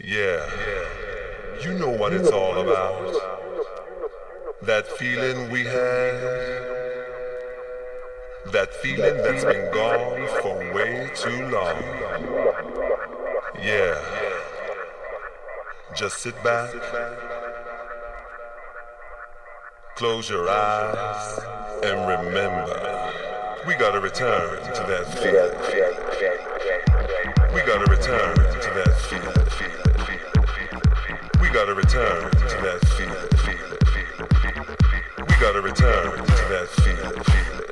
Yeah, you know what it's all about. That feeling we have. That feeling that's been gone for way too long. Yeah. Just sit back. Close your eyes and remember. We gotta return to that feeling. We gotta return to that feeling. We gotta return to that feeling. We gotta return to that feeling.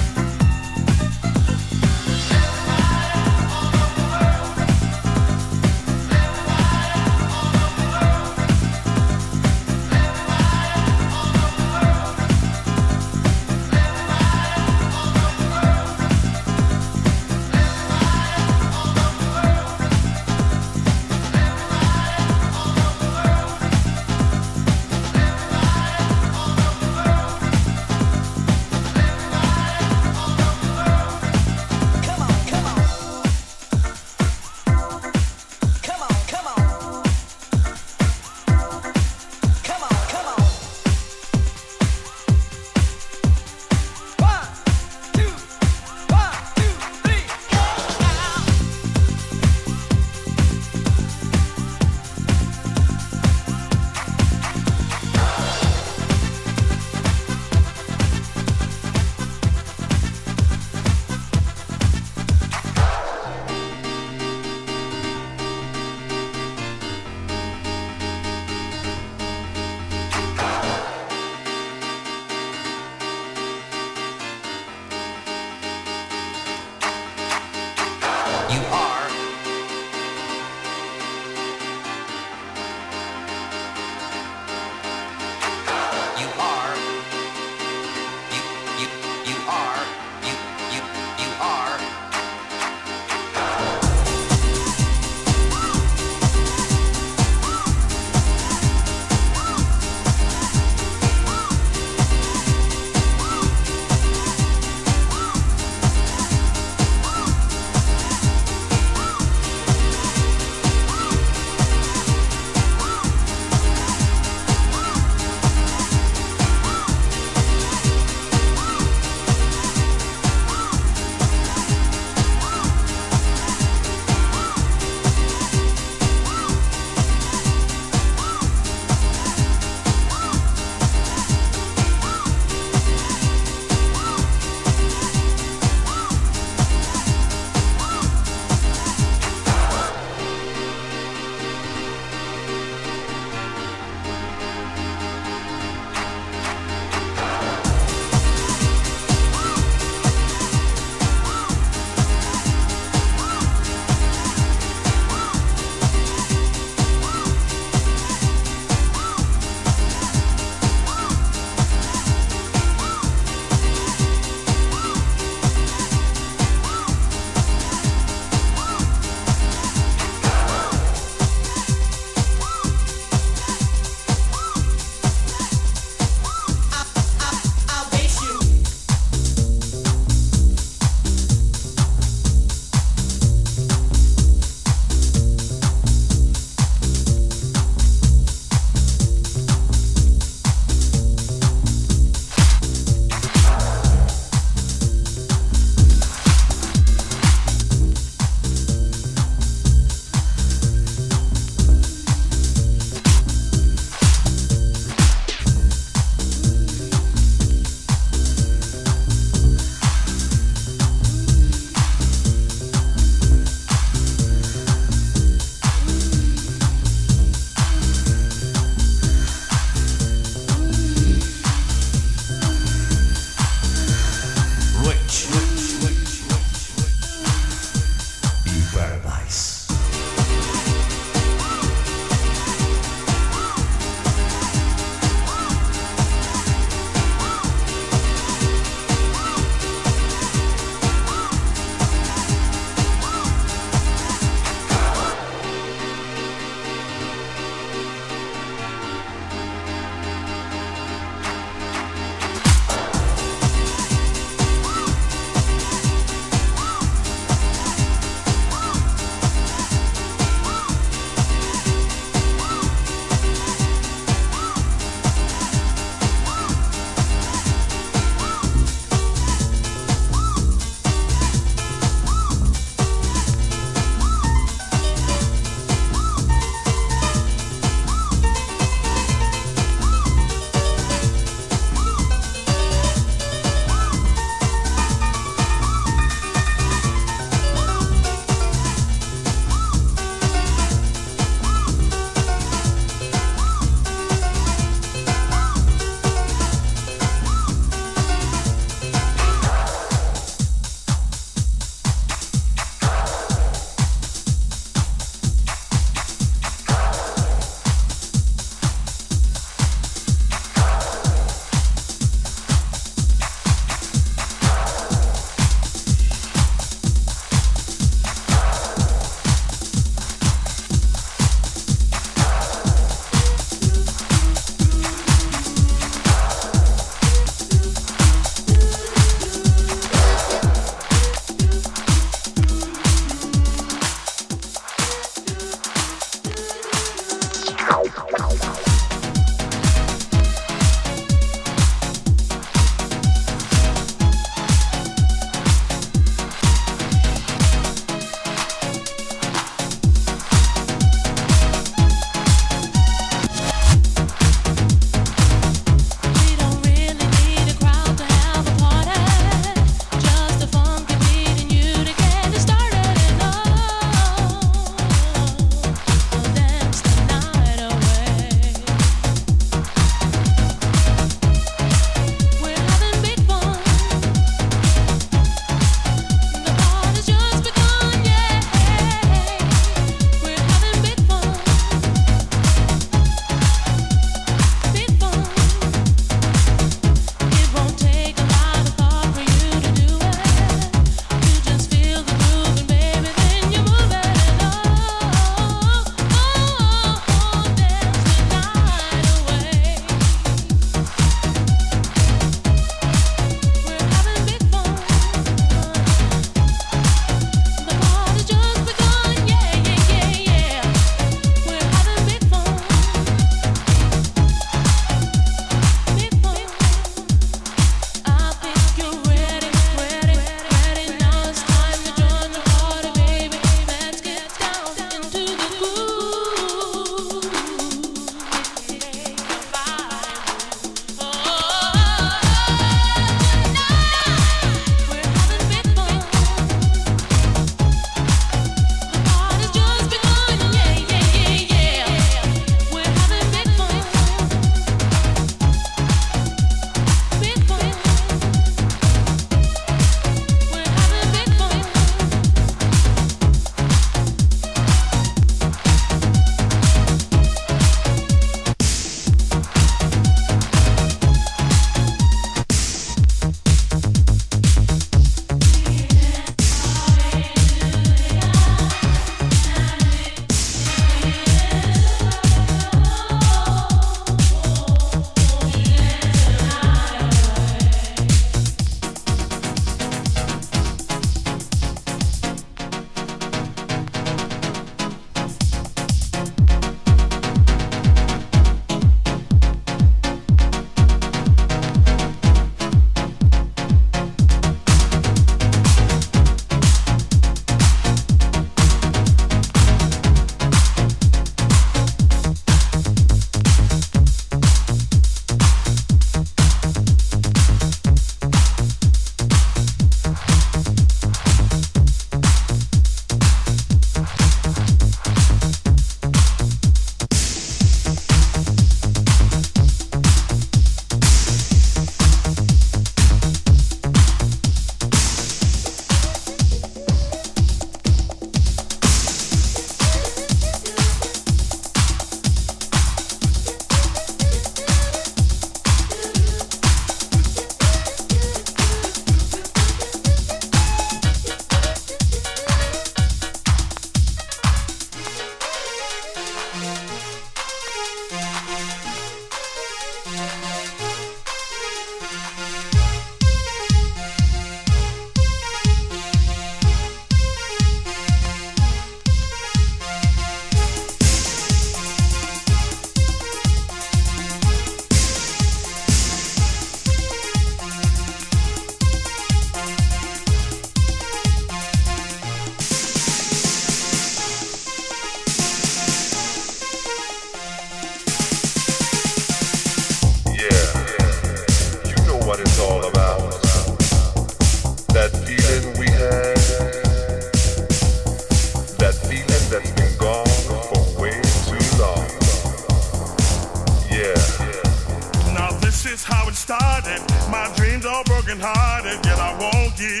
is how it started. My dreams are broken hearted, yet I want you,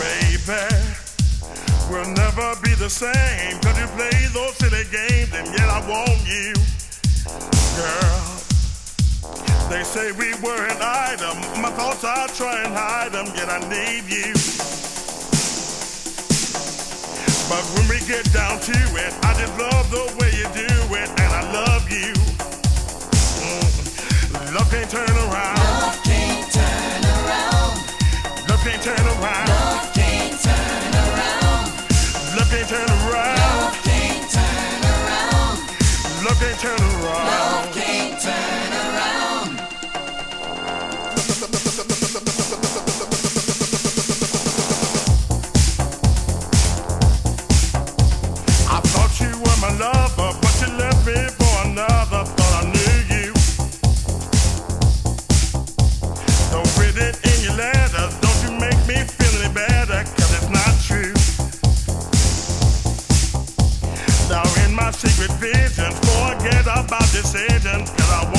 baby. We'll never be the same, cause you play those silly games, and yet I want you, girl. They say we were an item, my thoughts I try and hide them, yet I need you. But when we get down to it, I just love the way you do it, and I love you. Love can't turn around. Love can't turn around. Love can't turn around. Love can't turn around. Love can't turn around. Love can't turn around. Love can't turn around. Love can't turn around. secret visions. Forget about decisions, cause I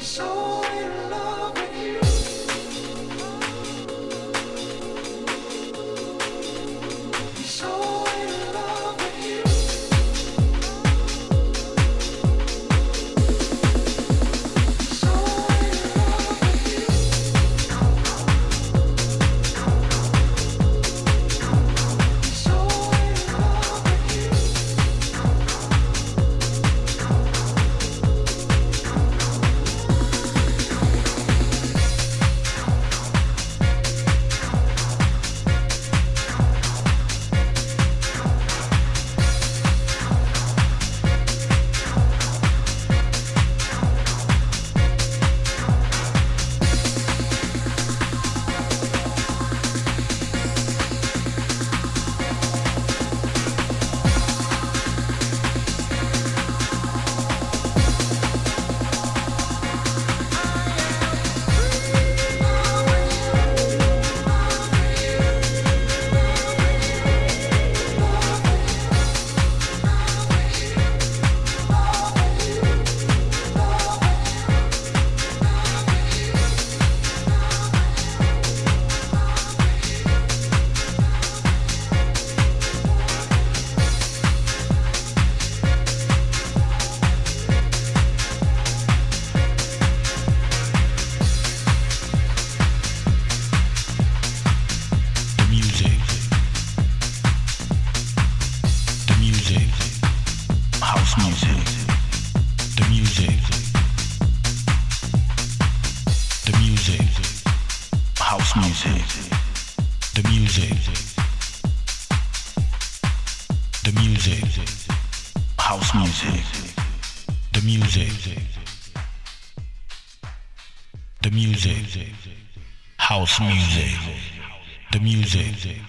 so music.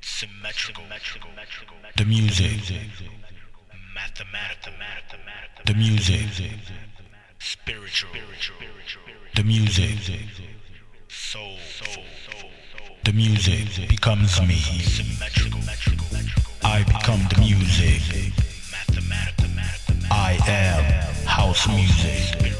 Symmetrical. The music. Mathematical. The music. Spiritual. The music. Soul. The music becomes me. I become the music. I am house music.